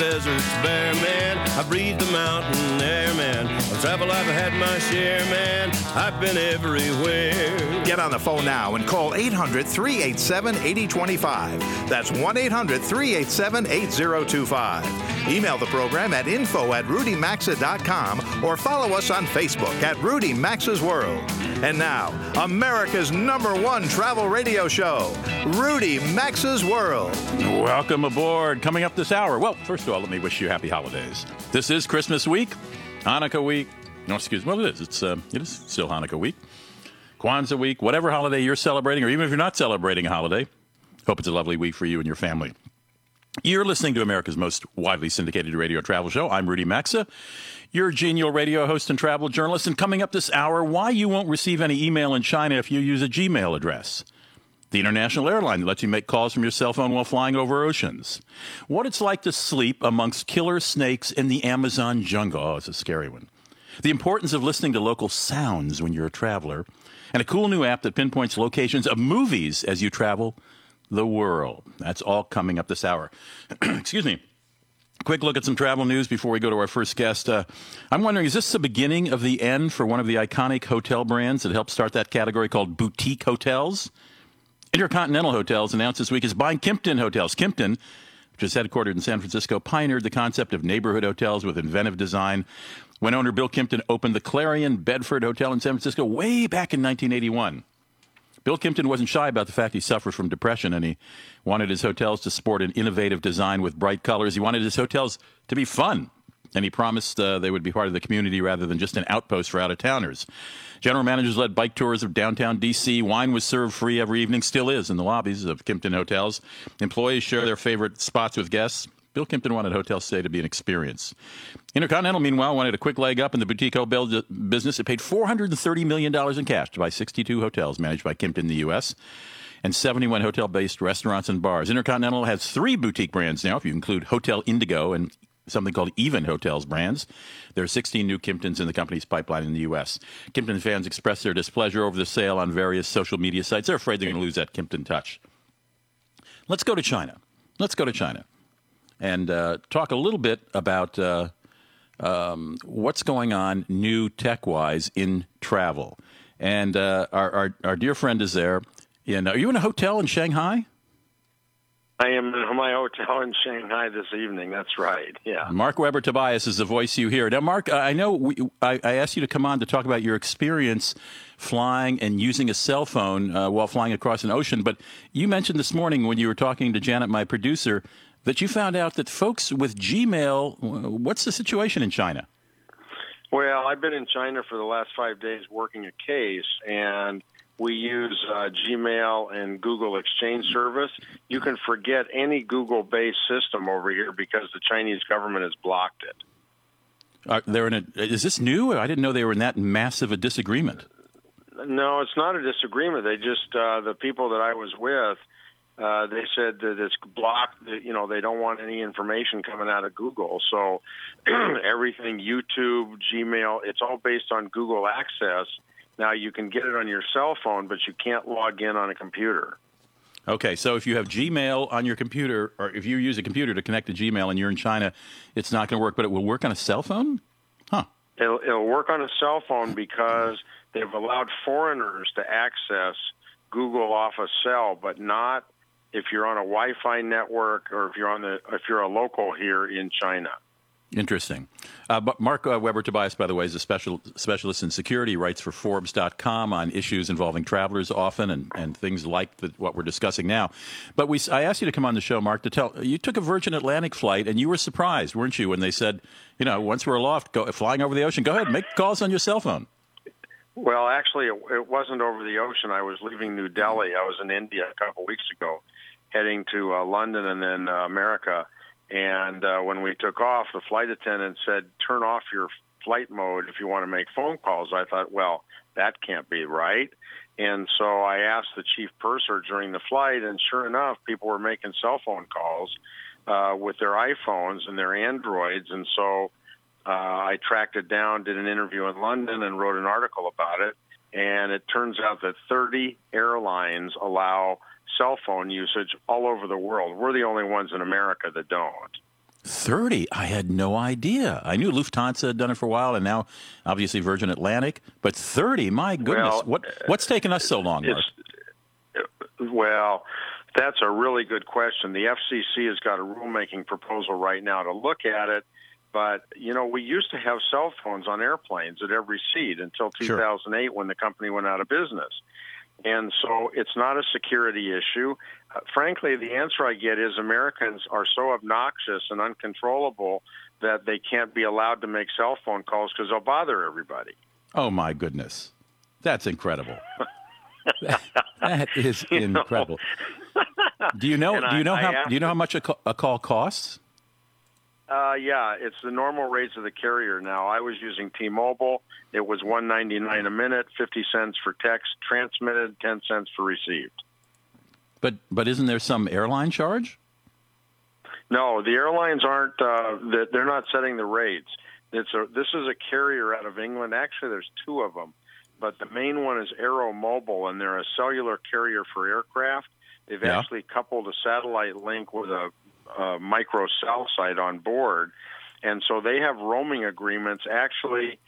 Across the deserts bare, man. I breathe the mountain air, man. Of travel, I've had my share, man. I've been everywhere. Get on the phone now and call 800 387 8025. That's 1 800 387 8025. Email the program at info at rudymaxa.com or follow us on Facebook at Rudy Maxa's World. And now, America's number one travel radio show, Rudy Maxa's World. Welcome aboard. Coming up this hour. Well, first of all, let me wish you happy holidays. This is Christmas week, Hanukkah week. No, excuse me. Well, it is. It's uh, it is still Hanukkah week, Kwanzaa week, whatever holiday you're celebrating, or even if you're not celebrating a holiday. Hope it's a lovely week for you and your family. You're listening to America's most widely syndicated radio travel show. I'm Rudy Maxa, your genial radio host and travel journalist. And coming up this hour, why you won't receive any email in China if you use a Gmail address. The international airline that lets you make calls from your cell phone while flying over oceans. What it's like to sleep amongst killer snakes in the Amazon jungle. Oh, it's a scary one. The importance of listening to local sounds when you're a traveler. And a cool new app that pinpoints locations of movies as you travel the world. That's all coming up this hour. Excuse me. Quick look at some travel news before we go to our first guest. Uh, I'm wondering, is this the beginning of the end for one of the iconic hotel brands that helped start that category called boutique hotels? Intercontinental Hotels announced this week is buying Kimpton Hotels. Kimpton, which is headquartered in San Francisco, pioneered the concept of neighborhood hotels with inventive design. When owner Bill Kimpton opened the Clarion Bedford Hotel in San Francisco way back in 1981. Bill Kimpton wasn't shy about the fact he suffered from depression and he wanted his hotels to sport an innovative design with bright colors. He wanted his hotels to be fun, and he promised uh, they would be part of the community rather than just an outpost for out of towners. General managers led bike tours of downtown D.C. Wine was served free every evening, still is in the lobbies of Kimpton hotels. Employees share their favorite spots with guests. Bill Kimpton wanted hotel stay to be an experience. Intercontinental, meanwhile, wanted a quick leg up in the boutique hotel business. It paid $430 million in cash to buy 62 hotels managed by Kimpton in the U.S. and 71 hotel based restaurants and bars. Intercontinental has three boutique brands now, if you include Hotel Indigo and something called Even Hotels brands. There are 16 new Kimptons in the company's pipeline in the U.S. Kimpton fans expressed their displeasure over the sale on various social media sites. They're afraid they're going to lose that Kimpton touch. Let's go to China. Let's go to China and uh, talk a little bit about uh, um, what's going on new tech wise in travel. And uh, our, our, our, dear friend is there. In, are you in a hotel in Shanghai? I am in my hotel in Shanghai this evening. That's right. Yeah. Marc Weber Tobias is the voice you hear. Now, Marc, I know we, I, I, asked you to come on to talk about your experience flying and using a cell phone uh, while flying across an ocean, but you mentioned this morning when you were talking to Janet, my producer, that you found out that folks with Gmail, what's the situation in China? Well, I've been in China for the last five days working a case, and we use uh, Gmail and Google Exchange service. You can forget any Google based system over here because the Chinese government has blocked it. Are they're in a, is this new? I didn't know they were in that massive a disagreement. No, it's not a disagreement. They just, uh, the people that I was with, uh, they said that it's blocked. You know, they don't want any information coming out of Google. So everything, YouTube, Gmail, it's all based on Google Access. Now you can get it on your cell phone, but you can't log in on a computer. Okay, so if you have Gmail on your computer, or if you use a computer to connect to Gmail and you're in China, it's not going to work, but it will work on a cell phone? Huh. It'll, it'll work on a cell phone because they've allowed foreigners to access Google off a cell, but not if you're on a Wi-Fi network or if you're on the if you're a local here in China. Interesting. Uh, Marc uh, Weber Tobias, by the way, is a special specialist in security. Writes for Forbes.com on issues involving travelers often and, and things like the, what we're discussing now. But we, I asked you to come on the show, Marc, to tell you took a Virgin Atlantic flight and you were surprised, weren't you, when they said, you know, once we're aloft, go, flying over the ocean, go ahead, make calls on your cell phone. Well, actually, it, it wasn't over the ocean. I was leaving New Delhi. I was in India a couple weeks ago heading to uh, London and then uh, America. And uh, when we took off, the flight attendant said, "Turn off your flight mode if you want to make phone calls." I thought, well, that can't be right. And so I asked the chief purser during the flight, and sure enough, people were making cell phone calls uh, with their iPhones and their Androids. And so uh, I tracked it down, did an interview in London, and wrote an article about it. And it turns out that 30 airlines allow cell phone usage all over the world. We're the only ones in America that don't. 30? I had no idea. I knew Lufthansa had done it for a while, and now obviously Virgin Atlantic. But 30, my goodness. Well, what, uh, what's taken us so long, Marc? Uh, well, that's a really good question. The FCC has got a rulemaking proposal right now to look at it. But, you know, we used to have cell phones on airplanes at every seat until 2008 sure. when the company went out of business. And so it's not a security issue. Uh, frankly, the answer I get is Americans are so obnoxious and uncontrollable that they can't be allowed to make cell phone calls because they'll bother everybody. Oh, my goodness. That's incredible. that, that is incredible. do you know? do you know I, how? I do you know how much a, call, a call costs? Uh, yeah, it's the normal rates of the carrier now. I was using T-Mobile. It was one ninety nine a minute, fifty cents for text transmitted, ten cents for received. But but isn't there some airline charge? No, the airlines aren't. Uh, they're not setting the rates. It's a, this is a carrier out of England. Actually, there's two of them, but the main one is AeroMobile, and they're a cellular carrier for aircraft. They've yeah. actually coupled a satellite link with a uh, micro cell site on board, and so they have roaming agreements. Actually,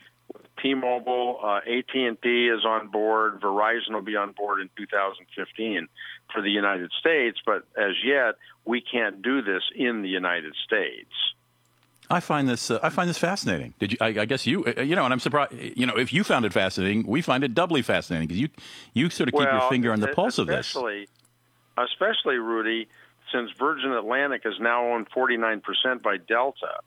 T-Mobile, uh, AT&T is on board. Verizon will be on board in 2015 for the United States, but as yet we can't do this in the United States. I find this uh, I find this fascinating. Did you? I, I, guess you uh, you know, and I'm surprised. You know, if you found it fascinating, we find it doubly fascinating because you you sort of keep well, your finger on the pulse of this. Especially, especially Rudy, since Virgin Atlantic is now owned 49% by Delta.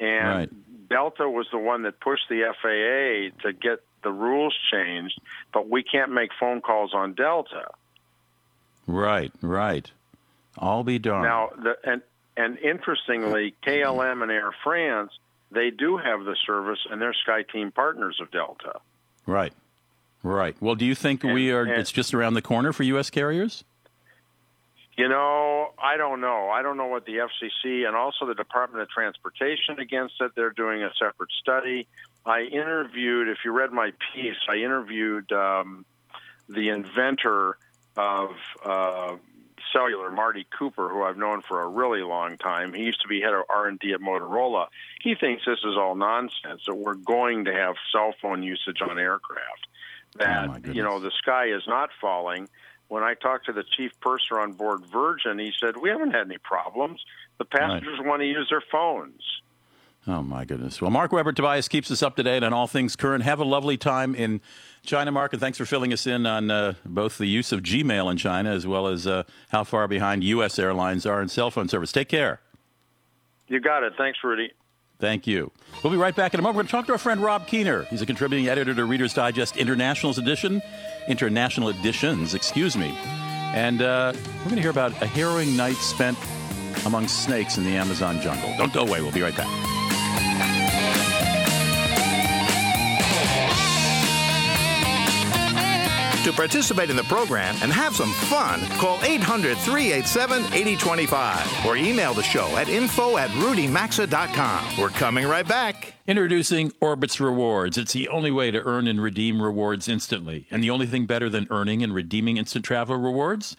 And right. Delta was the one that pushed the FAA to get the rules changed, but we can't make phone calls on Delta. Right, right. I'll be darned. Now, the, and and interestingly, KLM and Air France they do have the service, and they're SkyTeam partners of Delta. Right, right. Well, do you think and, we are? And, it's just around the corner for U.S. carriers. You know, I don't know. I don't know what the FCC and also the Department of Transportation against it. They're doing a separate study. I interviewed, if you read my piece, I interviewed um, the inventor of uh, cellular, Marty Cooper, who I've known for a really long time. He used to be head of R&D at Motorola. He thinks this is all nonsense. That we're going to have cell phone usage on aircraft. That oh you know the sky is not falling when I talked to the chief purser on board Virgin, he said, We haven't had any problems. The passengers right. want to use their phones. Oh, my goodness. Well, Marc Weber Tobias keeps us up to date on all things current. Have a lovely time in China, Marc, and thanks for filling us in on uh, both the use of Gmail in China as well as uh, how far behind U.S. airlines are in cell phone service. Take care. You got it. Thanks, Rudy. Thank you. We'll be right back in a moment. We're going to talk to our friend Rob Kiener. He's a contributing editor to Reader's Digest International's edition, International Editions, excuse me. And uh, we're going to hear about a harrowing night spent among snakes in the Amazon jungle. Don't go away. We'll be right back. To participate in the program and have some fun, call 800 387 8025 or email the show at info at rudymaxa.com. We're coming right back. Introducing Orbitz Rewards. It's the only way to earn and redeem rewards instantly. And the only thing better than earning and redeeming instant travel rewards?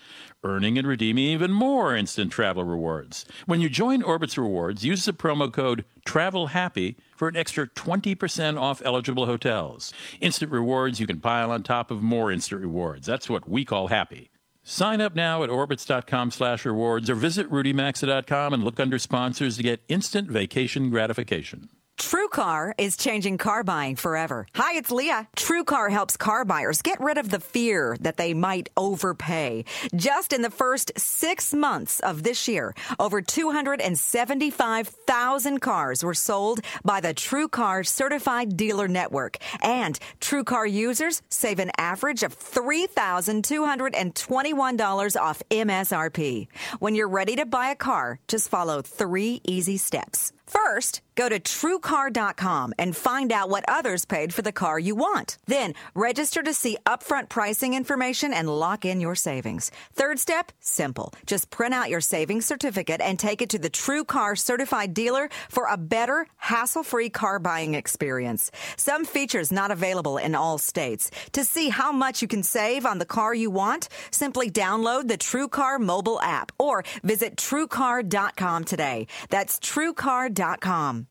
Earning and redeeming even more instant travel rewards. When you join Orbitz Rewards, use the promo code TRAVELHAPPY for an extra 20% off eligible hotels. Instant rewards you can pile on top of more instant rewards. That's what we call happy. Sign up now at orbitz.com slash rewards or visit rudymaxa.com and look under sponsors to get instant vacation gratification. TrueCar is changing car buying forever. Hi, it's Leah. TrueCar helps car buyers get rid of the fear that they might overpay. Just in the first six months of this year, over 275,000 cars were sold by the TrueCar Certified Dealer Network. And TrueCar users save an average of $3,221 off MSRP. When you're ready to buy a car, just follow three easy steps. First, go to truecar.com and find out what others paid for the car you want. Then, register to see upfront pricing information and lock in your savings. Third step, simple. Just print out your savings certificate and take it to the TrueCar certified dealer for a better, hassle-free car buying experience. Some features not available in all states. To see how much you can save on the car you want, simply download the TrueCar mobile app or visit truecar.com today. That's truecar.com Robitussin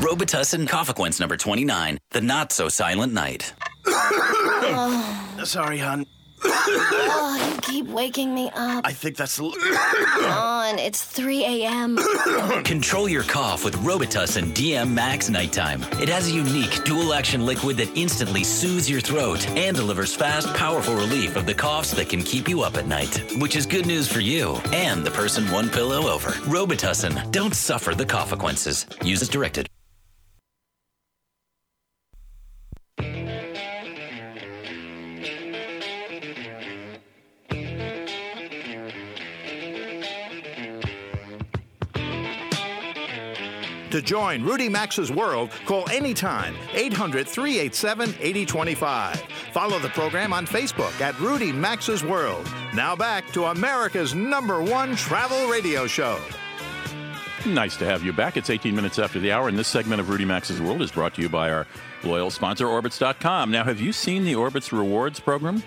Robitussin Cofequence number 29, The Not So Silent Night. Sorry, hon oh, you keep waking me up. I think that's. oh, and it's 3 a.m. Control your cough with Robitussin DM Max Nighttime. It has a unique dual action liquid that instantly soothes your throat and delivers fast, powerful relief of the coughs that can keep you up at night, which is good news for you and the person one pillow over. Robitussin. Don't suffer the consequences. Use as directed. To join Rudy Maxa's world, call anytime 800 387 8025. Follow the program on Facebook at Rudy Maxa's World. Now back to America's number one travel radio show. Nice to have you back. It's 18 minutes after the hour, and this segment of Rudy Maxa's World is brought to you by our loyal sponsor, Orbitz.com. Now, have you seen the Orbitz Rewards program?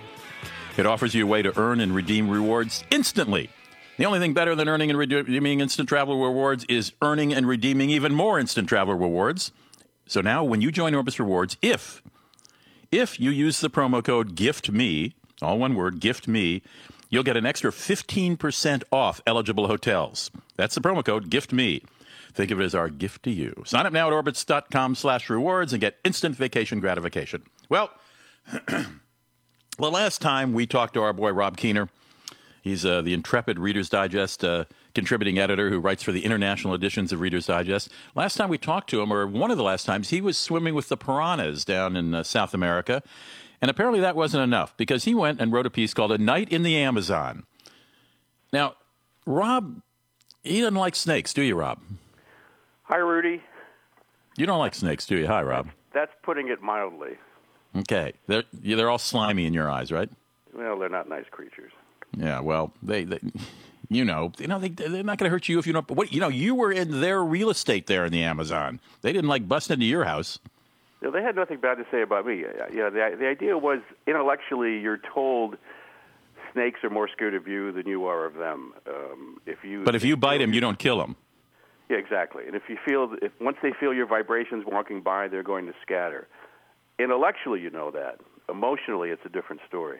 It offers you a way to earn and redeem rewards instantly the only thing better than earning and redeeming instant travel rewards is earning and redeeming even more instant travel rewards. So now when you join Orbitz Rewards, if if you use the promo code gift me, all one word, gift me, you'll get an extra 15% off eligible hotels. That's the promo code gift me. Think of it as our gift to you. Sign up now at orbitz.com slash rewards and get instant vacation gratification. Well, the last time we talked to our boy Rob Kiener, He's uh, the intrepid Reader's Digest uh, contributing editor who writes for the international editions of Reader's Digest. Last time we talked to him, or one of the last times, he was swimming with the piranhas down in uh, South America. And apparently that wasn't enough because he went and wrote a piece called A Night in the Amazon. Now, Rob, he doesn't like snakes, do you, Rob? Hi, Rudy. You don't like snakes, do you? Hi, Rob. That's putting it mildly. Okay. They're, they're all slimy in your eyes, right? Well, they're not nice creatures. Yeah, well, they, they you know, you know, they, they're not going to hurt you if you don't. What you know, you were in their real estate there in the Amazon. They didn't like bust into your house. No, they had nothing bad to say about me. Yeah, the the idea was intellectually, you're told snakes are more scared of you than you are of them. Um, if you, but if you bite them, you don't kill them. Yeah, exactly. And if you feel, if once they feel your vibrations walking by, they're going to scatter. Intellectually, you know that. Emotionally, it's a different story.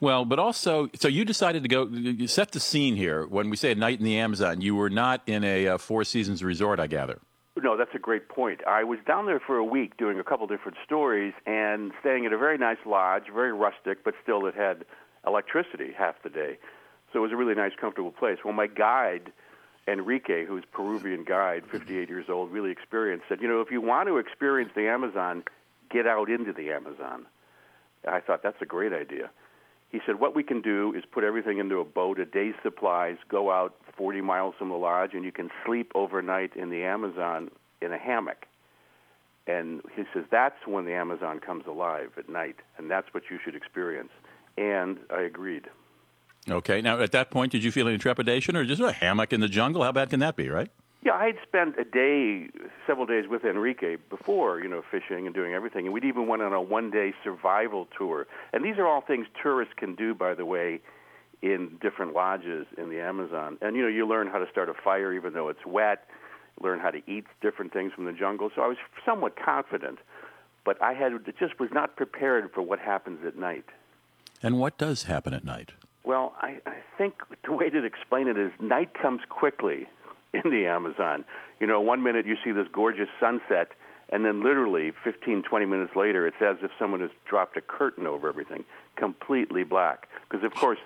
Well, but also, so you decided to go. You set the scene here. When we say a night in the Amazon, you were not in a uh, Four Seasons resort, I gather. No, that's a great point. I was down there for a week doing a couple different stories and staying at a very nice lodge, very rustic, but still it had electricity half the day. So it was a really nice, comfortable place. Well, my guide, Enrique, who's Peruvian guide, 58 years old, really experienced, said, you know, if you want to experience the Amazon, get out into the Amazon. I thought that's a great idea. He said, What we can do is put everything into a boat, a day's supplies, go out 40 miles from the lodge, and you can sleep overnight in the Amazon in a hammock. And he says, That's when the Amazon comes alive at night, and that's what you should experience. And I agreed. Okay. Now, at that point, did you feel any trepidation or just a hammock in the jungle? How bad can that be, right? Yeah, I had spent a day, several days with Enrique before, you know, fishing and doing everything. And we'd even went on a one day survival tour. And these are all things tourists can do, by the way, in different lodges in the Amazon. And, you know, you learn how to start a fire even though it's wet, learn how to eat different things from the jungle. So I was somewhat confident, but I had just was not prepared for what happens at night. And what does happen at night? Well, I, I think the way to explain it is night comes quickly in the Amazon. You know, one minute you see this gorgeous sunset, and then literally 15, 20 minutes later, it's as if someone has dropped a curtain over everything, completely black. Because, of course,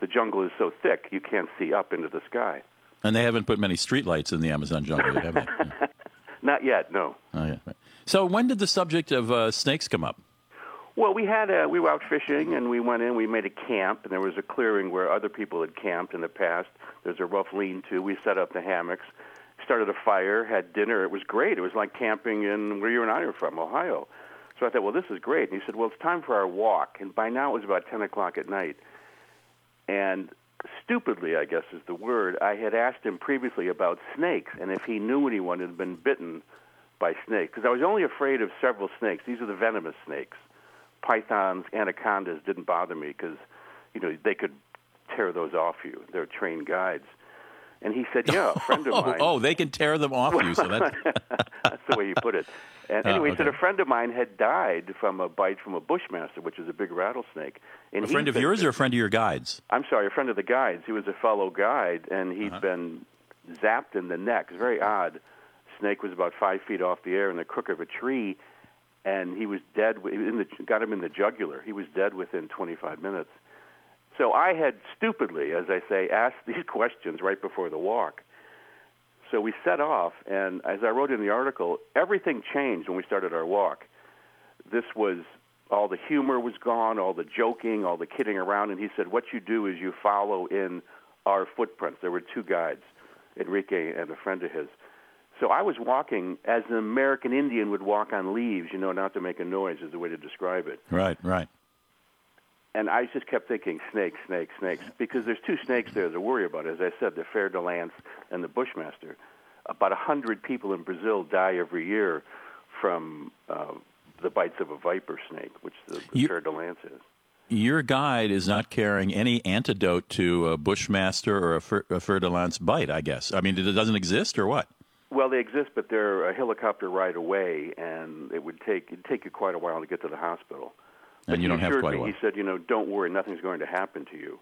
the jungle is so thick, you can't see up into the sky. And they haven't put many streetlights in the Amazon jungle yet, have they? Not yet, no. Oh, yeah. So when did the subject of uh, snakes come up? Well, we had a, we were out fishing and we went in. We made a camp, and there was a clearing where other people had camped in the past. There's a rough lean-to. We set up the hammocks, started a fire, had dinner. It was great. It was like camping in where you and I are from, Ohio. So I thought, well, this is great. And he said, well, it's time for our walk. And by now it was about 10 o'clock at night. And stupidly, I guess is the word, I had asked him previously about snakes and if he knew anyone had been bitten by snakes. Because I was only afraid of several snakes. These are the venomous snakes. Pythons, anacondas didn't bother me because, you know, they could tear those off you. They're trained guides. And he said, "Yeah, a friend of Oh, mine." oh, they can tear them off you. So that's That's the way you put it. And Oh, anyway, he said a friend of mine had died from a bite from a bushmaster, which is a big rattlesnake. And a friend of yours that- or a friend of your guides? I'm sorry, a friend of the guides. He was a fellow guide, and he Uh-huh. had been zapped in the neck. It's very odd. Snake was about five feet off the air in the crook of a tree, and he was dead. In the, got him in the jugular. He was dead within 25 minutes. So I had stupidly, as I say, asked these questions right before the walk. So we set off, and as I wrote in the article, everything changed when we started our walk. This was all the humor was gone, all the joking, all the kidding around, and he said, "What you do is you follow in our footprints." There were two guides, Enrique and a friend of his. So I was walking as an American Indian would walk on leaves, you know, not to make a noise is the way to describe it. Right, right. And I just kept thinking snakes, snakes, snakes, because there's two snakes there to worry about. As I said, the fer de lance and the bushmaster. About a hundred people in Brazil die every year from uh, the bites of a viper snake, which the, the You- fer de lance is. Your guide is not carrying any antidote to a bushmaster or a, fer, a fer de lance bite, I guess. I mean, it doesn't exist or what? Well, they exist, but they're a helicopter ride away, and it would take it'd take you quite a while to get to the hospital. And But you don't have quite a while. He said, you know, don't worry, nothing's going to happen to you.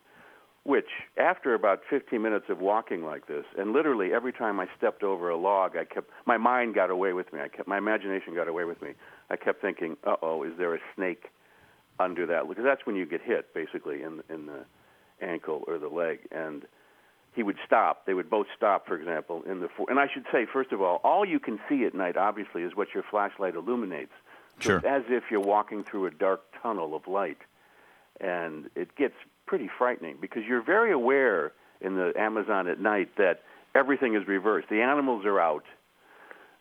Which, after about 15 minutes of walking like this, and literally every time I stepped over a log, I kept my mind got away with me. I kept my imagination got away with me. I kept thinking, uh oh, is there a snake under that? Because that's when you get hit, basically, in in the ankle or the leg, and he would stop. They would both stop, for example, in the. For- and I should say, first of all, all you can see at night, obviously, is what your flashlight illuminates. So Sure. it's as if you're walking through a dark tunnel of light, and it gets pretty frightening because you're very aware in the Amazon at night that everything is reversed. The animals are out.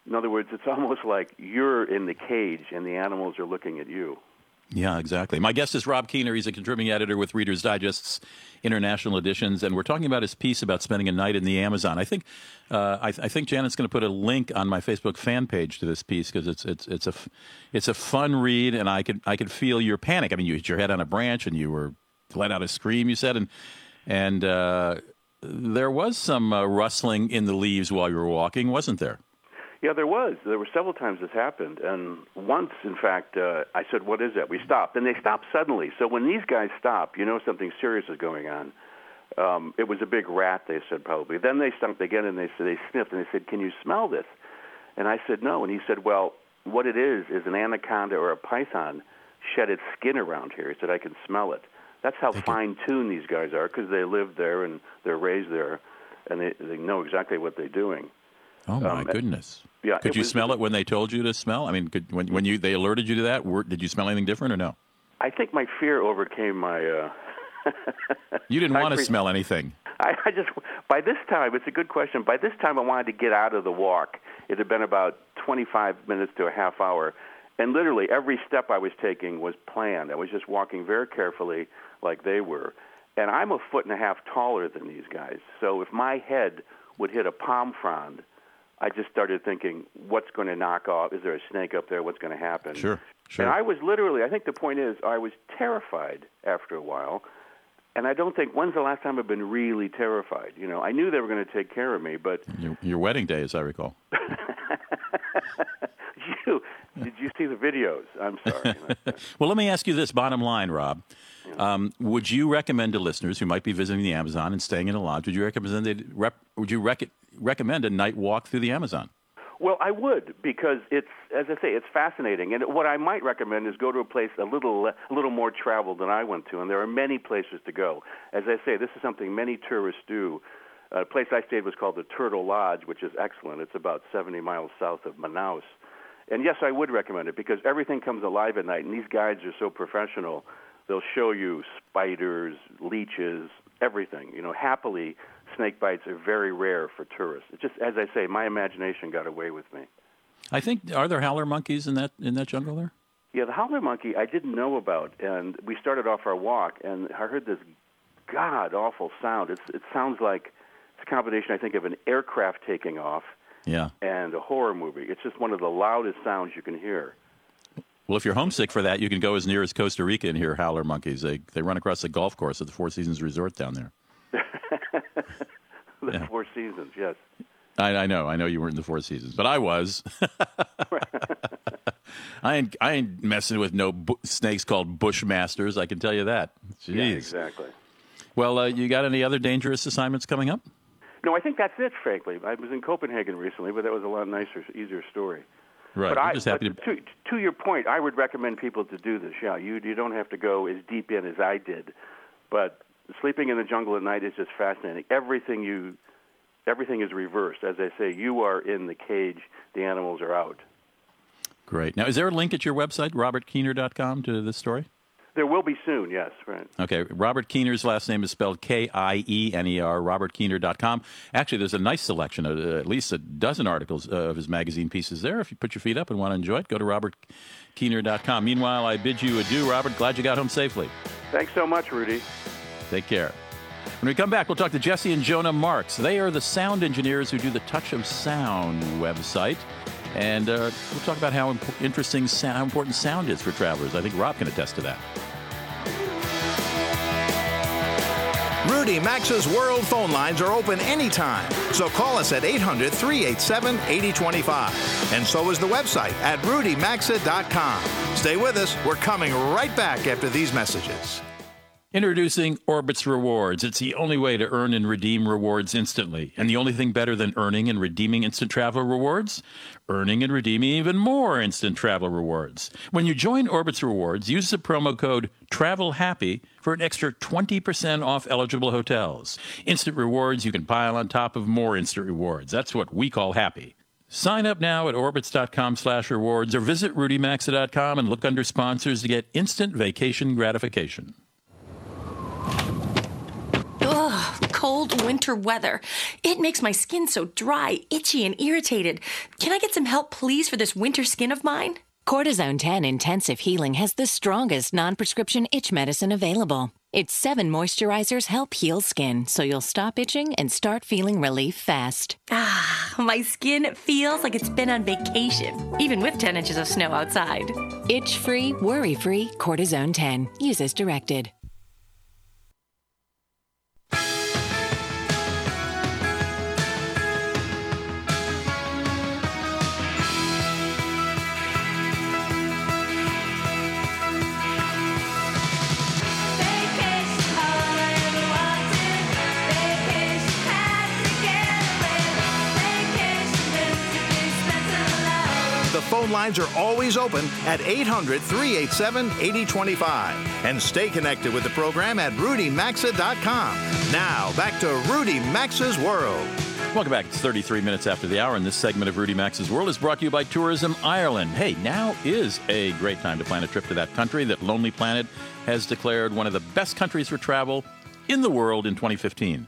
In other words, it's almost like you're in the cage and the animals are looking at you. Yeah, exactly. My guest is Rob Kiener. He's a contributing editor with Reader's Digest's international editions, and we're talking about his piece about spending a night in the Amazon. I think, uh, I, I think Janet's going to put a link on my Facebook fan page to this piece because it's it's it's a it's a fun read, and I could I could feel your panic. I mean, you hit your head on a branch, and you were let out a scream. You said, and and uh, there was some uh, rustling in the leaves while you were walking, wasn't there? Yeah, there was. There were several times this happened, and once, in fact, uh, I said, "What is that?" We stopped, and they stopped suddenly. So when these guys stop, you know something serious is going on. Um, it was a big rat, they said probably. Then they stopped again, and they said they sniffed, and they said, "Can you smell this?" And I said, "No." And he said, "Well, what it is is an anaconda or a python shed its skin around here." He said, "I can smell it." That's how fine-tuned these guys are because they live there and they're raised there, and they they know exactly what they're doing. Oh my Um, goodness! Yeah, Could you was- smell it when they told you to smell? I mean, could, when when you they alerted you to that, were, did you smell anything different or no? I think my fear overcame my. Uh, You didn't want to pre- smell anything. I, I just by this time it's a good question. By this time I wanted to get out of the walk. It had been about 25 minutes to a half hour, and literally every step I was taking was planned. I was just walking very carefully, like they were. And I'm a foot and a half taller than these guys, so if my head would hit a palm frond, I just started thinking, what's going to knock off? Is there a snake up there? What's going to happen? Sure, sure. And I was literally, I think the point is, I was terrified after a while. And I don't think, when's the last time I've been really terrified? You know, I knew they were going to take care of me, but Your, your wedding day, as I recall. you, did you see the videos? I'm sorry. Well, let me ask you this bottom line, Rob. Um, would you recommend to listeners who might be visiting the Amazon and staying in a lodge, would you recommend, they rep, would you rec- recommend a night walk through the Amazon? Well, I would because it's, as I say, it's fascinating. And what I might recommend is go to a place a little, a little more traveled than I went to, and there are many places to go. As I say, this is something many tourists do. A place I stayed was called the Turtle Lodge, which is excellent. It's about 70 miles south of Manaus. And yes, I would recommend it because everything comes alive at night, and these guides are so professional. They'll show you spiders, leeches, everything. You know, happily snake bites are very rare for tourists. It's just, as I say, my imagination got away with me. I think are there howler monkeys in that in that jungle there? Yeah, the howler monkey I didn't know about, and we started off our walk, and I heard this god awful sound. It's, it sounds like it's a combination, I think, of an aircraft taking off Yeah. and a horror movie. It's just one of the loudest sounds you can hear. Well, if you're homesick for that, you can go as near as Costa Rica and hear howler monkeys. They they run across the golf course at the Four Seasons Resort down there. the Yeah. Four Seasons, yes. I, I know, I know you weren't in the Four Seasons, but I was. I ain't I ain't messing with no bu- snakes called bushmasters. I can tell you that. Jeez. Yeah, exactly. Well, uh, you got any other dangerous assignments coming up? No, I think that's it. Frankly, I was in Copenhagen recently, but that was a lot nicer, easier story. Right. But I'm I, just happy but to. to, to your point, I would recommend people to do this. Yeah, you you don't have to go as deep in as I did, but sleeping in the jungle at night is just fascinating. Everything you, everything is reversed. As I say, you are in the cage, the animals are out. Great. Now, is there a link at your website, robertkiener.com, to this story? There will be soon. Yes, right. Okay. Robert Kiener's last name is spelled K I E N E R, robertkiener.com. Actually, there's a nice selection, of, uh, at least a dozen articles uh, of his magazine pieces there. If you put your feet up and want to enjoy it, go to robertkiener.com. Meanwhile, I bid you adieu, Robert. Glad you got home safely. Thanks so much, Rudy. Take care. When we come back, we'll talk to Jesse and Jonah Marks. They are the sound engineers who do the Touch of Sound website. And uh, we'll talk about how imp- interesting, how important sound is for travelers. I think Rob can attest to that. Rudy Maxa's World phone lines are open anytime. So call us at 800 387 8025. And so is the website at rudymaxa.com. Stay with us. We're coming right back after these messages. Introducing Orbitz Rewards. It's the only way to earn and redeem rewards instantly. And the only thing better than earning and redeeming instant travel rewards? Earning and redeeming even more instant travel rewards. When you join Orbitz Rewards, use the promo code TRAVELHAPPY for an extra 20% off eligible hotels. Instant rewards you can pile on top of more instant rewards. That's what we call happy. Sign up now at orbitz.com slash rewards or visit rudymaxa.com and look under sponsors to get instant vacation gratification. Cold winter weather. It makes my skin so dry, itchy, and irritated. Can I get some help, please, for this winter skin of mine? Cortizone 10 Intensive Healing has the strongest non prescription itch medicine available. Its seven moisturizers help heal skin so you'll stop itching and start feeling relief fast. Ah, my skin feels like it's been on vacation, even with 10 inches of snow outside. Itch free, worry free, Cortizone 10. Use as directed. Lines are always open at 800 387 8025. And stay connected with the program at rudymaxa.com. Now, back to Rudy Maxa's World. Welcome back. It's 33 minutes after the hour, and this segment of Rudy Maxa's World is brought to you by Tourism Ireland. Hey, now is a great time to plan a trip to that country that Lonely Planet has declared one of the best countries for travel in the world in 2015.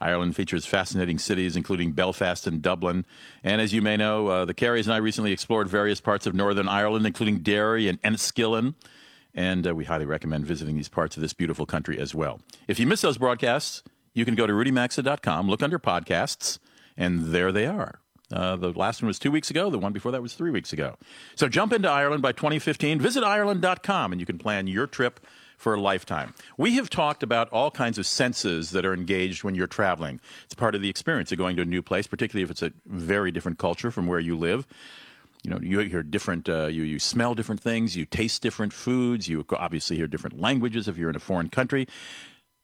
Ireland features fascinating cities, including Belfast and Dublin. And as you may know, uh, the Carries and I recently explored various parts of Northern Ireland, including Derry and Enniskillen. And uh, we highly recommend visiting these parts of this beautiful country as well. If you miss those broadcasts, you can go to rudymaxa.com, look under podcasts, and there they are. Uh, the last one was two weeks ago. The one before that was three weeks ago. So jump into Ireland by 2015. Visit Ireland.com, and you can plan your trip for a lifetime. We have talked about all kinds of senses that are engaged when you're traveling. It's part of the experience of going to a new place, particularly if it's a very different culture from where you live. You know, you hear different, uh, you, you smell different things, you taste different foods, you obviously hear different languages if you're in a foreign country.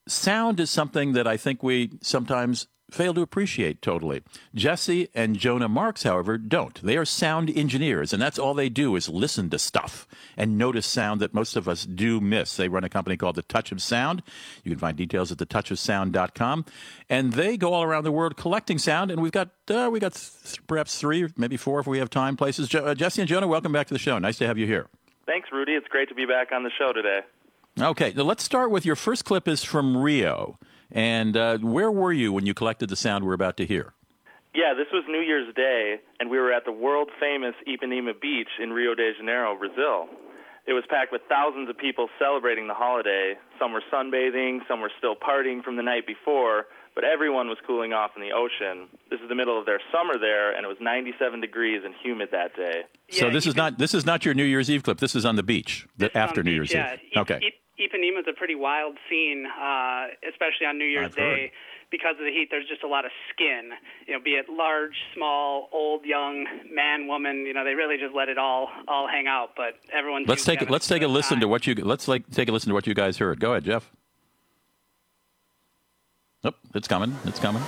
Sound is something that I think we sometimes fail to appreciate totally. Jesse and Jonah Marks, however, don't. They are sound engineers, and that's all they do is listen to stuff and notice sound that most of us do miss. They run a company called The Touch of Sound. You can find details at thetouchofsound.com. And they go all around the world collecting sound, and we've got uh, we got th- perhaps three, maybe four if we have time places. Jo- uh, Jesse and Jonah, welcome back to the show. Nice to have you here. Thanks, Rudy. It's great to be back on the show today. Okay, now let's start with your first clip is from Rio. And uh, where were you when you collected the sound we're about to hear? Yeah, this was New Year's Day, and we were at the world famous Ipanema Beach in Rio de Janeiro, Brazil. It was packed with thousands of people celebrating the holiday. Some were sunbathing, some were still partying from the night before, but everyone was cooling off in the ocean. This is the middle of their summer there, and it was 97 degrees and humid that day. so this is not this is not your New Year's Eve clip. This is on the beach the, after New beach, Year's yeah. Eve. I- Okay. I- Ipanema is a pretty wild scene, uh, especially on New Year's I've heard. Day. Because of the heat, there's just a lot of skin. You know, be it large, small, old, young, man, woman. You know, they really just let it all all hang out. But everyone's Let's take let's take a good listen to what you let's like take a listen to what you guys heard. Go ahead, Jeff. Nope, it's coming. It's coming.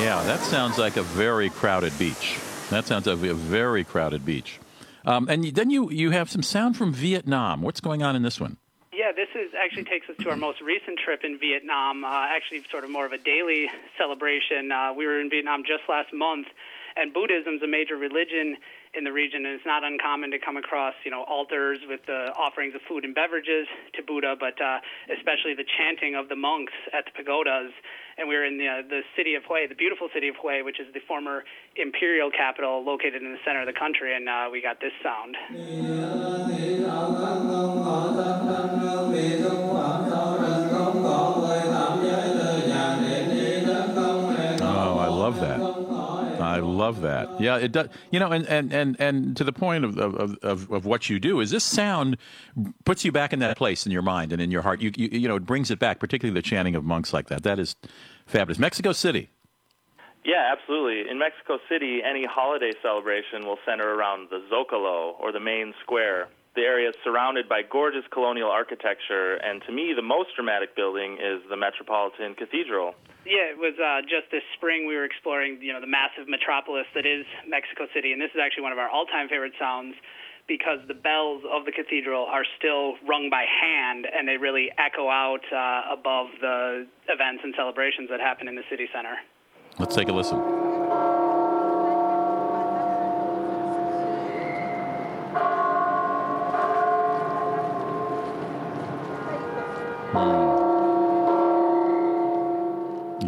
Yeah, that sounds like a very crowded beach. That sounds like a very crowded beach. Um, and then you you have some sound from Vietnam. What's going on in this one? Yeah, this is actually takes us to our most recent trip in Vietnam. Uh, actually, sort of more of a daily celebration. Uh, we were in Vietnam just last month, and Buddhism is a major religion in the region, and it's not uncommon to come across, you know, altars with the offerings of food and beverages to Buddha, but uh, especially the chanting of the monks at the pagodas. And we were in the, uh, the city of Hue, the beautiful city of Hue, which is the former imperial capital located in the center of the country, and uh, we got this sound. Oh, I love that. I love that. Yeah, it does. You know, and and and, and to the point of, of, of, of what you do is this sound puts you back in that place in your mind and in your heart. You, you you know, it brings it back, particularly the chanting of monks like that. That is fabulous. Mexico City. Yeah, absolutely. In Mexico City, any holiday celebration will center around the Zocalo, or the main square. The area is surrounded by gorgeous colonial architecture, and to me, the most dramatic building is the Metropolitan Cathedral. Yeah, it was uh, just this spring we were exploring, you know, the massive metropolis that is Mexico City, and this is actually one of our all-time favorite sounds because the bells of the cathedral are still rung by hand, and they really echo out uh, above the events and celebrations that happen in the city center. Let's take a listen.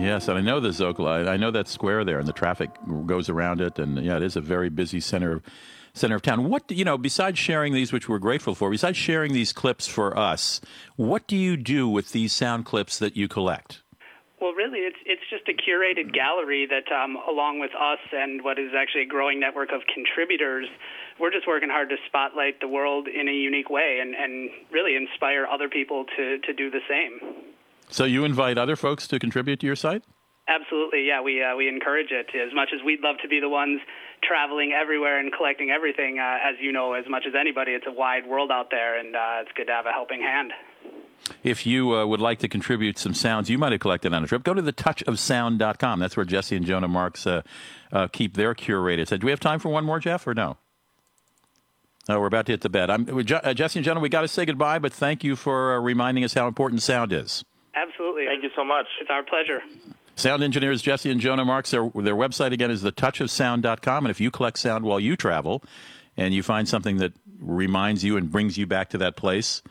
Yes, and I know the Zocalo. I know that square there, and the traffic goes around it, and yeah, it is a very busy center center of town. What you know, besides sharing these, which we're grateful for, besides sharing these clips for us, what do you do with these sound clips that you collect? Well, really, it's it's just a curated gallery that, um, along with us and what is actually a growing network of contributors, we're just working hard to spotlight the world in a unique way and, and really inspire other people to, to do the same. So you invite other folks to contribute to your site? Absolutely, yeah. We uh, we encourage it as much as we'd love to be the ones traveling everywhere and collecting everything. Uh, as you know, as much as anybody, it's a wide world out there, and uh, it's good to have a helping hand. If you uh, would like to contribute some sounds you might have collected on a trip, go to thetouchofsound.com. That's where Jesse and Jonah Marks uh, uh, keep their curated. So, do we have time for one more, Jeff, or no? Oh, we're about to hit the bed. I'm, uh, Jesse and Jonah, we got to say goodbye, but thank you for uh, reminding us how important sound is. Absolutely. Thank you so much. It's our pleasure. Sound engineers Jesse and Jonah Marks. Their, their website again is thetouchofsound.com. And if you collect sound while you travel and you find something that reminds you and brings you back to that place,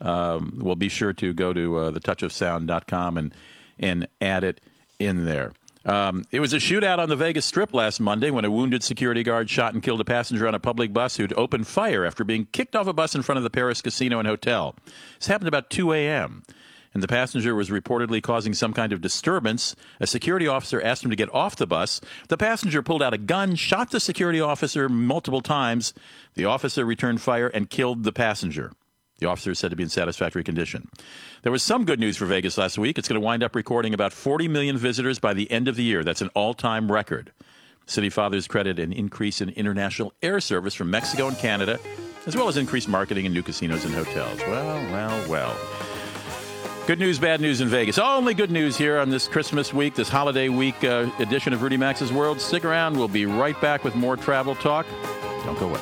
um, well, be sure to go to uh, thetouchofsound.com and, and add it in there. Um, it was a shootout on the Vegas Strip last Monday when a wounded security guard shot and killed a passenger on a public bus who'd opened fire after being kicked off a bus in front of the Paris Casino and Hotel. This happened about 2 a.m and the passenger was reportedly causing some kind of disturbance. A security officer asked him to get off the bus. The passenger pulled out a gun, shot the security officer multiple times. The officer returned fire and killed the passenger. The officer is said to be in satisfactory condition. There was some good news for Vegas last week. It's going to wind up recording about 40 million visitors by the end of the year. That's an all time record. City fathers credit an increase in international air service from Mexico and Canada, as well as increased marketing in new casinos and hotels. Well, well, well. Good news, bad news in Vegas. Only good news here on this Christmas week, this holiday week uh, edition of Rudy Maxa's World. Stick around. We'll be right back with more travel talk. Don't go away.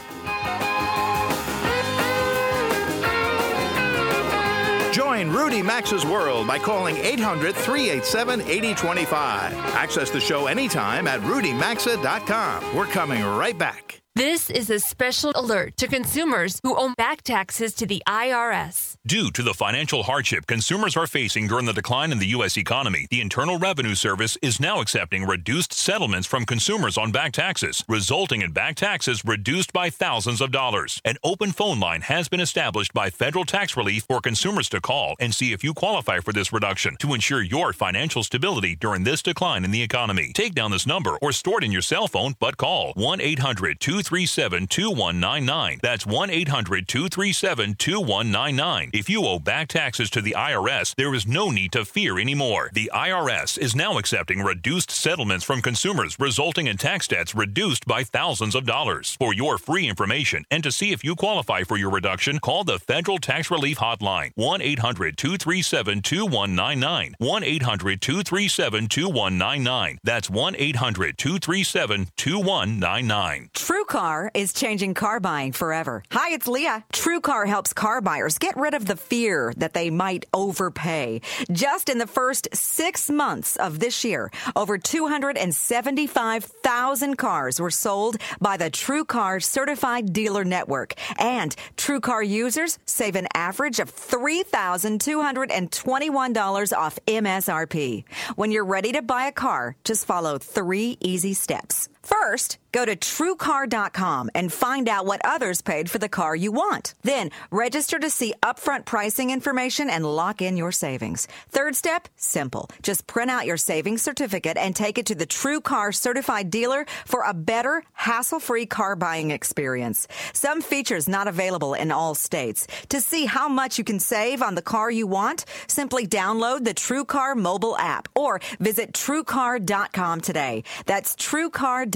Join Rudy Maxa's World by calling 800 387 8025. Access the show anytime at rudymaxa.com. We're coming right back. This is a special alert to consumers who owe back taxes to the IRS. Due to the financial hardship consumers are facing during the decline in the U.S. economy, the Internal Revenue Service is now accepting reduced settlements from consumers on back taxes, resulting in back taxes reduced by thousands of dollars. An open phone line has been established by federal tax relief for consumers to call and see if you qualify for this reduction to ensure your financial stability during this decline in the economy. Take down this number or store it in your cell phone, but call 1 800 237 2199. That's 1 800 237 2199. If you owe back taxes to the IRS, there is no need to fear anymore. The IRS is now accepting reduced settlements from consumers, resulting in tax debts reduced by thousands of dollars. For your free information and to see if you qualify for your reduction, call the Federal Tax Relief Hotline 1 800 237 2199. 1 800 237 2199. That's 1 800 237 2199. TrueCar is changing car buying forever. Hi, it's Leah. TrueCar helps car buyers get rid of the fear that they might overpay. Just in the first six months of this year, over 275,000 cars were sold by the TrueCar Certified Dealer Network. And TrueCar users save an average of $3,221 off MSRP. When you're ready to buy a car, just follow three easy steps. First, go to truecar.com and find out what others paid for the car you want. Then, register to see upfront pricing information and lock in your savings. Third step, simple. Just print out your savings certificate and take it to the True Car certified dealer for a better, hassle-free car buying experience. Some features not available in all states. To see how much you can save on the car you want, simply download the True Car mobile app or visit truecar.com today. That's truecar.com.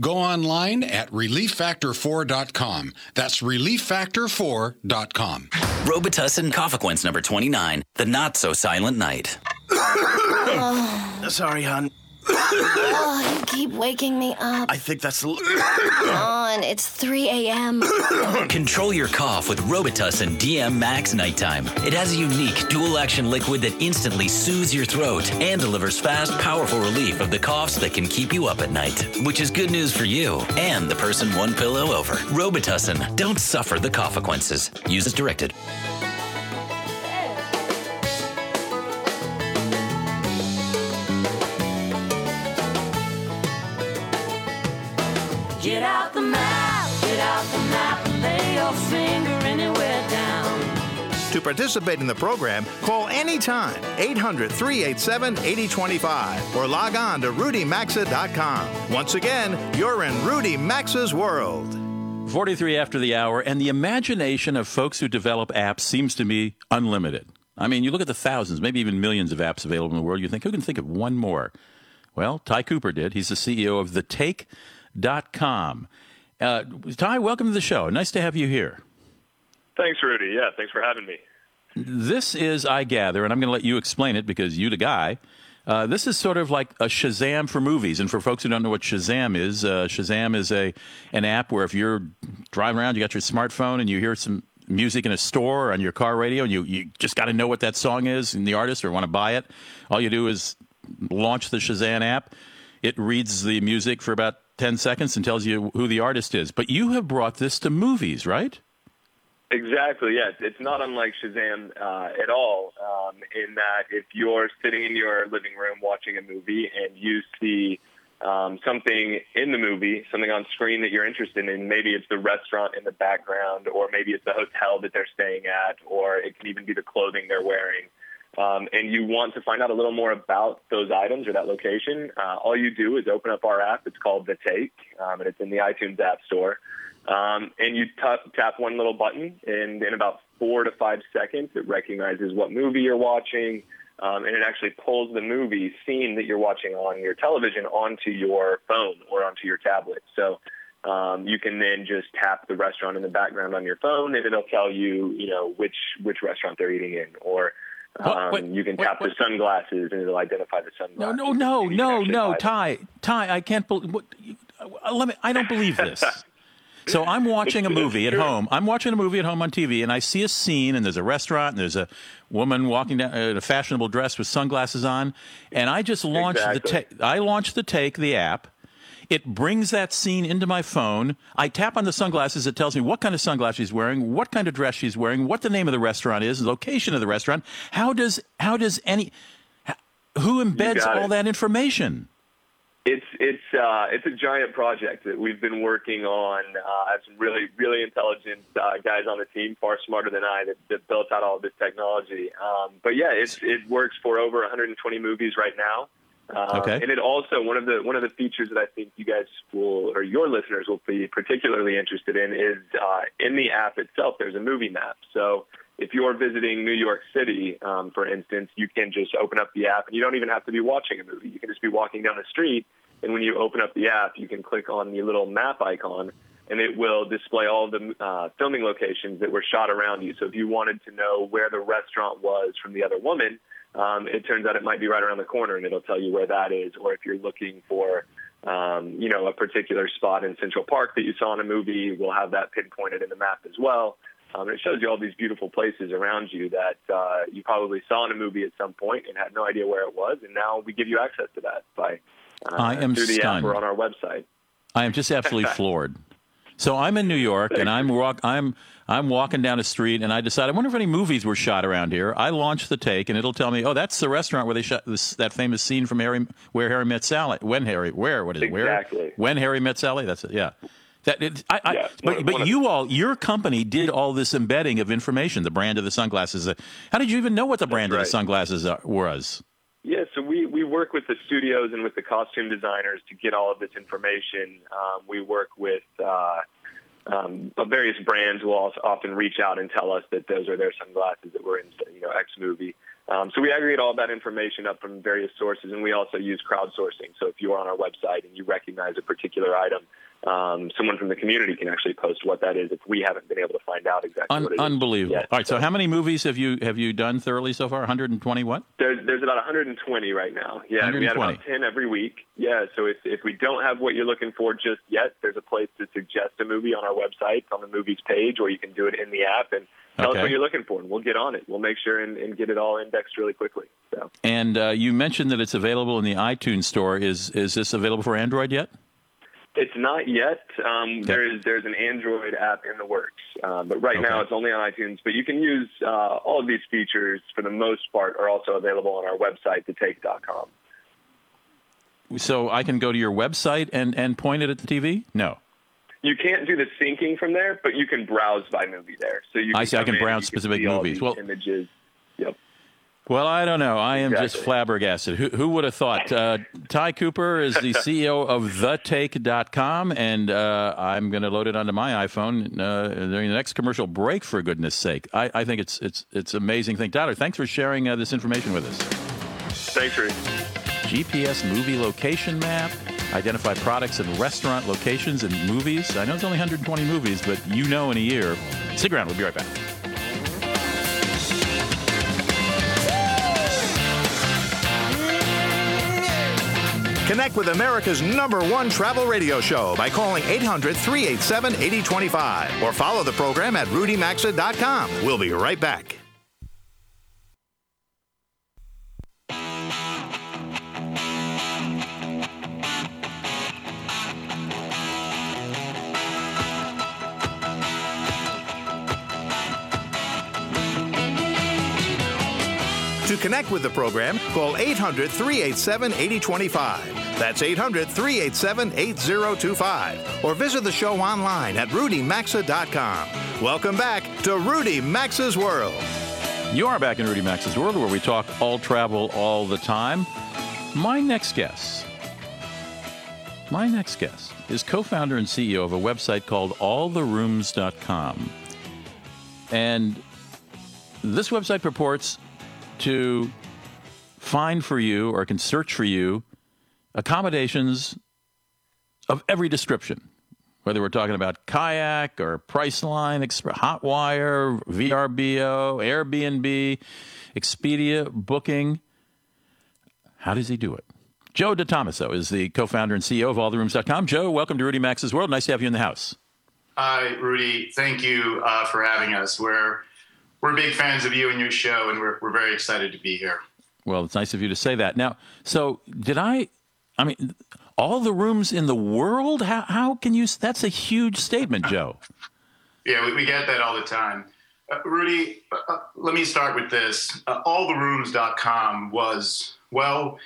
go online at relieffactor4.com. That's relieffactor4.com. Robitussin Coughsequence number 29, The Not So Silent Night. oh, Sorry, hon. Oh, you keep waking me up. I think that's. Come on, it's 3 a.m. Control your cough with Robitussin DM Max Nighttime. It has a unique dual action liquid that instantly soothes your throat and delivers fast, powerful relief of the coughs that can keep you up at night, which is good news for you and the person one pillow over. Robitussin. Don't suffer the consequences. Use as directed. To participate in the program, call anytime 800 387 8025 or log on to rudymaxa.com. Once again, you're in Rudy Maxa's world. 43 after the hour, and the imagination of folks who develop apps seems to me unlimited. I mean, you look at the thousands, maybe even millions of apps available in the world, you think, who can think of one more? Well, Ty Cooper did. He's the CEO of TheTake.com. Uh, Ty, welcome to the show. Nice to have you here. Thanks, Rudy. Yeah, thanks for having me. This is, I gather, and I'm going to let you explain it because you the guy. Uh, this is sort of like a Shazam for movies, and for folks who don't know what Shazam is, uh, Shazam is a an app where if you're driving around, you got your smartphone, and you hear some music in a store or on your car radio, and you you just got to know what that song is and the artist or want to buy it. All you do is launch the Shazam app. It reads the music for about ten seconds and tells you who the artist is. But you have brought this to movies, right? Exactly. Yes, it's not unlike Shazam uh, at all. Um, in that, if you're sitting in your living room watching a movie and you see um, something in the movie, something on screen that you're interested in, maybe it's the restaurant in the background, or maybe it's the hotel that they're staying at, or it can even be the clothing they're wearing. Um, and you want to find out a little more about those items or that location, uh, all you do is open up our app. It's called The Take, um, and it's in the iTunes App Store. Um, and you t- tap one little button, and in about four to five seconds, it recognizes what movie you're watching, um, and it actually pulls the movie scene that you're watching on your television onto your phone or onto your tablet. So um, you can then just tap the restaurant in the background on your phone, and it'll tell you, you know, which which restaurant they're eating in, or um, What- you can tap the sunglasses, and it'll identify the sunglasses. no, no, And you can no, no, them. Ty, Ty, I can't believe. What, uh, let me. I don't believe this. So I'm watching a movie at home. I'm watching a movie at home on TV, and I see a scene, and there's a restaurant, and there's a woman walking down uh, in a fashionable dress with sunglasses on, and I just launched the Exactly. take. I launched the Take, the app. It brings that scene into my phone. I tap on the sunglasses. It tells me what kind of sunglasses she's wearing, what kind of dress she's wearing, what the name of the restaurant is, the location of the restaurant. How does how does any who embeds all that information? It's it's uh, it's a giant project that we've been working on. Uh, I have some really really intelligent uh, guys on the team, far smarter than I, that, that built out all of this technology. Um, but yeah, it's it works for over 120 movies right now. Um, Okay. And it also one of the one of the features that I think you guys will or your listeners will be particularly interested in is uh, in the app itself. There's a movie map. So if you're visiting New York City, um, for instance, you can just open up the app and you don't even have to be watching a movie. You can just be walking down the street, and when you open up the app, you can click on the little map icon, and it will display all the uh, filming locations that were shot around you. So if you wanted to know where the restaurant was from the other woman, um, it turns out it might be right around the corner, and it'll tell you where that is. Or if you're looking for um, you know, a particular spot in Central Park that you saw in a movie, we'll have that pinpointed in the map as well. Um, and it shows you all these beautiful places around you that uh, you probably saw in a movie at some point and had no idea where it was. And now we give you access to that by uh, I am through the app or on our website. I am just absolutely floored. So I'm in New York, and I'm walk, I'm I'm walking down a street, and I decide I wonder if any movies were shot around here. I launch the take, and it'll tell me, oh, that's the restaurant where they shot this, that famous scene from Harry, where Harry met Sally. When Harry, where, what is it? Where? When Harry met Sally. That's it. Yeah. That it, I, I, Yeah, but one- but one of- you all, your company did all this embedding of information, the brand of the sunglasses. Uh, How did you even know what the brand of the sunglasses are, was? Yeah, so we, we work with the studios and with the costume designers to get all of this information. Um, we work with uh, um, various brands will also often reach out and tell us that those are their sunglasses that were in you know X movie. Um, so we aggregate all that information up from various sources, and we also use crowdsourcing. So if you are on our website and you recognize a particular item, um, someone from the community can actually post what that is if we haven't been able to find out exactly Un- what it is. unbelievable. yet. All right. So how many movies have you have you done thoroughly so far? 120 what? There's there's about 120 right now. Yeah, we had about 10 every week. Yeah, so if if we don't have what you're looking for just yet, there's a place to suggest a movie on our website on the movies page, or you can do it in the app and tell Okay. us what you're looking for, and we'll get on it. We'll make sure and, and get it all indexed really quickly. So And uh, you mentioned that it's available in the iTunes store. Is is this available for Android yet? It's not yet. Um, There is there's an Android app in the works, uh, but right now it's only on iTunes. But you can use uh, all of these features for the most part are also available on our website, thetake.com. So I can go to your website and, and point it at the TV? No. You can't do the syncing from there, but you can browse by movie there. So you I can see, I can browse specific movies. Well- images. Well, I don't know. I am just flabbergasted. Who, who would have thought? Uh, Ty Cooper is the CEO of TheTake.com, and uh, I'm going to load it onto my iPhone uh, during the next commercial break. For goodness' sake, I, I think it's it's it's amazing thing. Tyler, thanks for sharing uh, this information with us. Thanks, Rick. GPS movie location map, identify products and restaurant locations and movies. I know it's only 120 movies, but you know in a year. Stick around. We'll be right back. Connect with America's number one travel radio show by calling 800 387 8025 or follow the program at rudymaxa.com. We'll be right back. To connect with the program, call 800 387 8025. That's 800 387 8025. Or visit the show online at rudymaxa.com. Welcome back to Rudy Maxa's World. You are back in Rudy Maxa's World, where we talk all travel all the time. My next guest, my next guest is co-founder and CEO of a website called alltherooms.com. And this website purports to find for you or can search for you accommodations of every description whether we're talking about Kayak or Priceline, Hotwire, VRBO, Airbnb, Expedia, Booking. How does he do it? Joe DiTomaso is the co-founder and CEO of AllTheRooms.com. Joe, welcome to Rudy Maxa's World. Nice to have you in the house. Hi, Rudy. Thank you uh, for having us. We're we're big fans of you and your show, and we're we're very excited to be here. Well, it's nice of you to say that. Now, so did I? I mean, all the rooms in the world? How how can you? That's a huge statement, Joe. Yeah, we, we get that all the time. Uh, Rudy, uh, uh let me start with this. Uh, alltherooms.com was well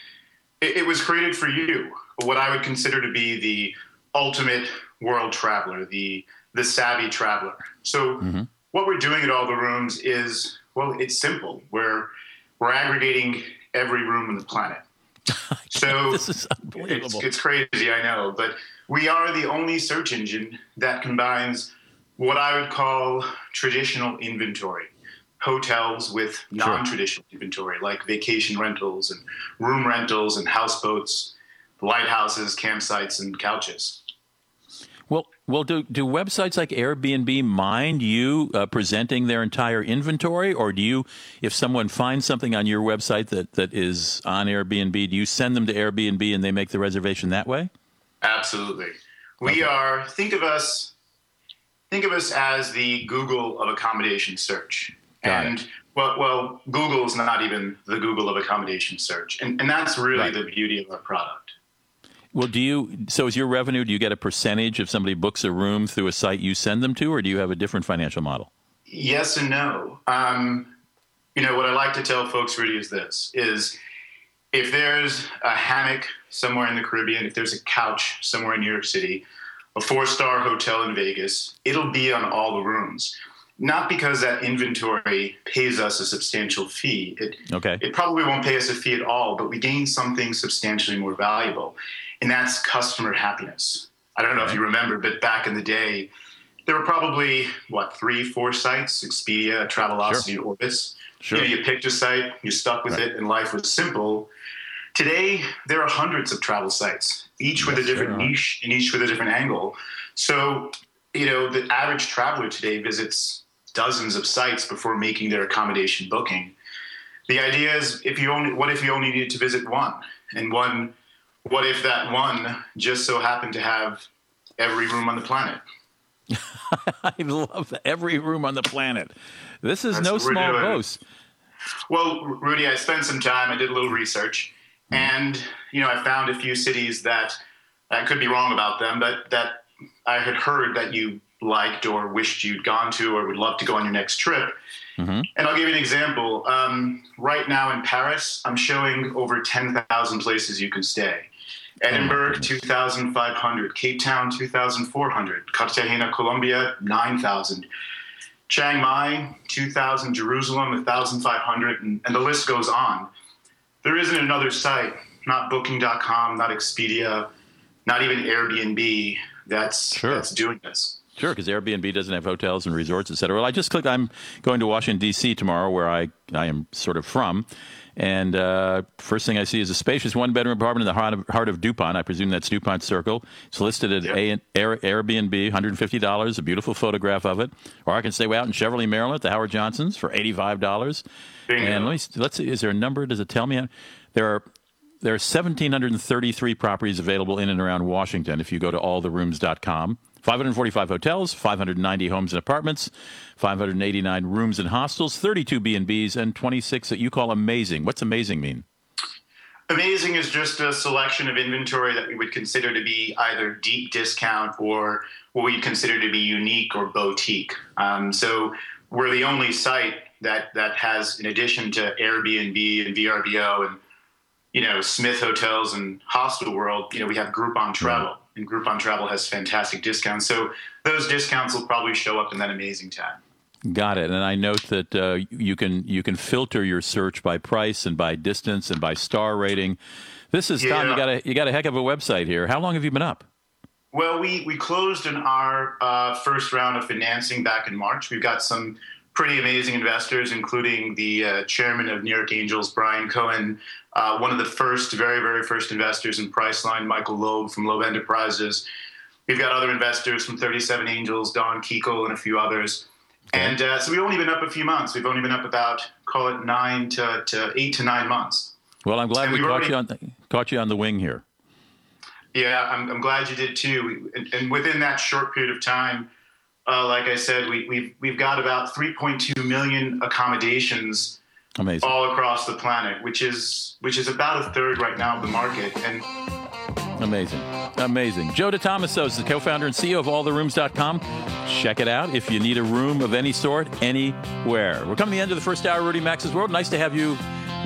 it, it was created for you, what I would consider to be the ultimate world traveler, the the savvy traveler. So mm-hmm. What we're doing at all the rooms is well, it's simple. We're we're aggregating every room on the planet. so this is unbelievable. It's, it's, crazy, I know, but we are the only search engine that combines what I would call traditional inventory hotels with non-traditional sure. inventory like vacation rentals and room rentals and houseboats lighthouses campsites and couches well do, do websites like airbnb mind you uh, presenting their entire inventory or do you if someone finds something on your website that, that is on airbnb do you send them to airbnb and they make the reservation that way absolutely we okay. are think of us think of us as the google of accommodation search Got and it. well, well, Google's not even the Google of accommodation search, and and that's really right. the beauty of our product. Well, do you? So, is your revenue? Do you get a percentage if somebody books a room through a site you send them to, or do you have a different financial model? Yes and no. Um, you know what I like to tell folks really is this: is if there's a hammock somewhere in the Caribbean, if there's a couch somewhere in New York City, a four-star hotel in Vegas, it'll be on all the rooms not because that inventory pays us a substantial fee. It, okay. it probably won't pay us a fee at all, but we gain something substantially more valuable, and that's customer happiness. I don't know if you remember, but back in the day, there were probably what three, four sites: Expedia, Travelocity, sure. Orbitz. Sure. You, know, you picked a site, you stuck with right. it, and life was simple. Today, there are hundreds of travel sites, each yes, with a different sure. niche and each with a different angle. So, you know, the average traveler today visits dozens of sites before making their accommodation booking. The idea is if you only what if you only needed to visit one? And one what if that one just so happened to have every room on the planet? I love that. every room on the planet. This is That's no small boast. Well, Rudy, I spent some time. I did a little research, and you know, I found a few cities that I could be wrong about them, but that I had heard that you liked or wished you'd gone to or would love to go on your next trip. Mm-hmm. And I'll give you an example. Um, right now in Paris, I'm showing over 10,000 places you can stay. Edinburgh, oh 2,500. Cape Town, 2,400. Cartagena, Colombia, 9,000. Chiang Mai, 2,000. Jerusalem, 1,500. And, and the list goes on. There isn't another site, not Booking.com, not Expedia, not even Airbnb, that's, sure. that's doing this. Sure, because Airbnb doesn't have hotels and resorts, et cetera. Well, I just clicked. I'm going to Washington D.C. tomorrow, where I I am sort of from, and uh, first thing I see is a spacious one bedroom apartment in the heart of, heart of Dupont. I presume that's Dupont Circle. It's listed at yep. a, Air, Airbnb, $150, a beautiful photograph of it. Or I can stay out in Cheverly, Maryland at the Howard Johnsons for $85. Bingo. And let me let's see, is there a number? Does it tell me? There are there are 1,733 properties available in and around Washington if you go to alltherooms.com. 545 hotels, 590 homes and apartments, 589 rooms and hostels, 32 B&Bs, and 26 that you call amazing. What's amazing mean? Amazing is just a selection of inventory that we would consider to be either deep discount or what we consider to be unique or boutique. Um, so we're the only site that that has, in addition to Airbnb and VRBO and you know Smith Hotels and Hostel World, you know we have Groupon Travel and Groupon Travel has fantastic discounts. So those discounts will probably show up in that amazing tab. Got it. And I note that uh, you can you can filter your search by price and by distance and by star rating. This is yeah. Tom. You got a you got a heck of a website here. How long have you been up? Well, we we closed in our uh, first round of financing back in March. We've got some pretty amazing investors, including the uh, chairman of New York Angels, Brian Cohen, uh, one of the first, very, very first investors in Priceline, Michael Loeb from Loeb Enterprises. we've got other investors from 37 Angels, Don Keekel, and a few others. And uh, so we've only been up a few months. We've only been up about call it nine to, to eight to nine months. Well, I'm glad And we we've caught already- you on the, caught you on the wing here. Yeah, I'm, I'm glad you did too. And, and within that short period of time, uh, like I said, we, we've we've got about 3.2 million accommodations Amazing. all across the planet, which is which is about a third right now of the market. And Amazing. Amazing. Joe DiTomaso is the co founder and CEO of alltherooms.com. Check it out if you need a room of any sort, anywhere. We're coming to the end of the first hour, of Rudy Maxa's World. Nice to have you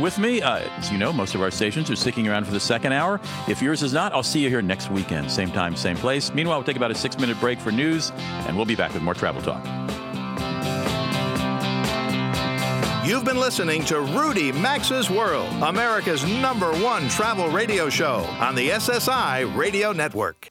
with me. Uh, as you know, most of our stations are sticking around for the second hour. If yours is not, I'll see you here next weekend, same time, same place. Meanwhile, we'll take about a six minute break for news, and we'll be back with more travel talk. You've been listening to Rudy Maxa's World, America's number one travel radio show on the SSI Radio Network.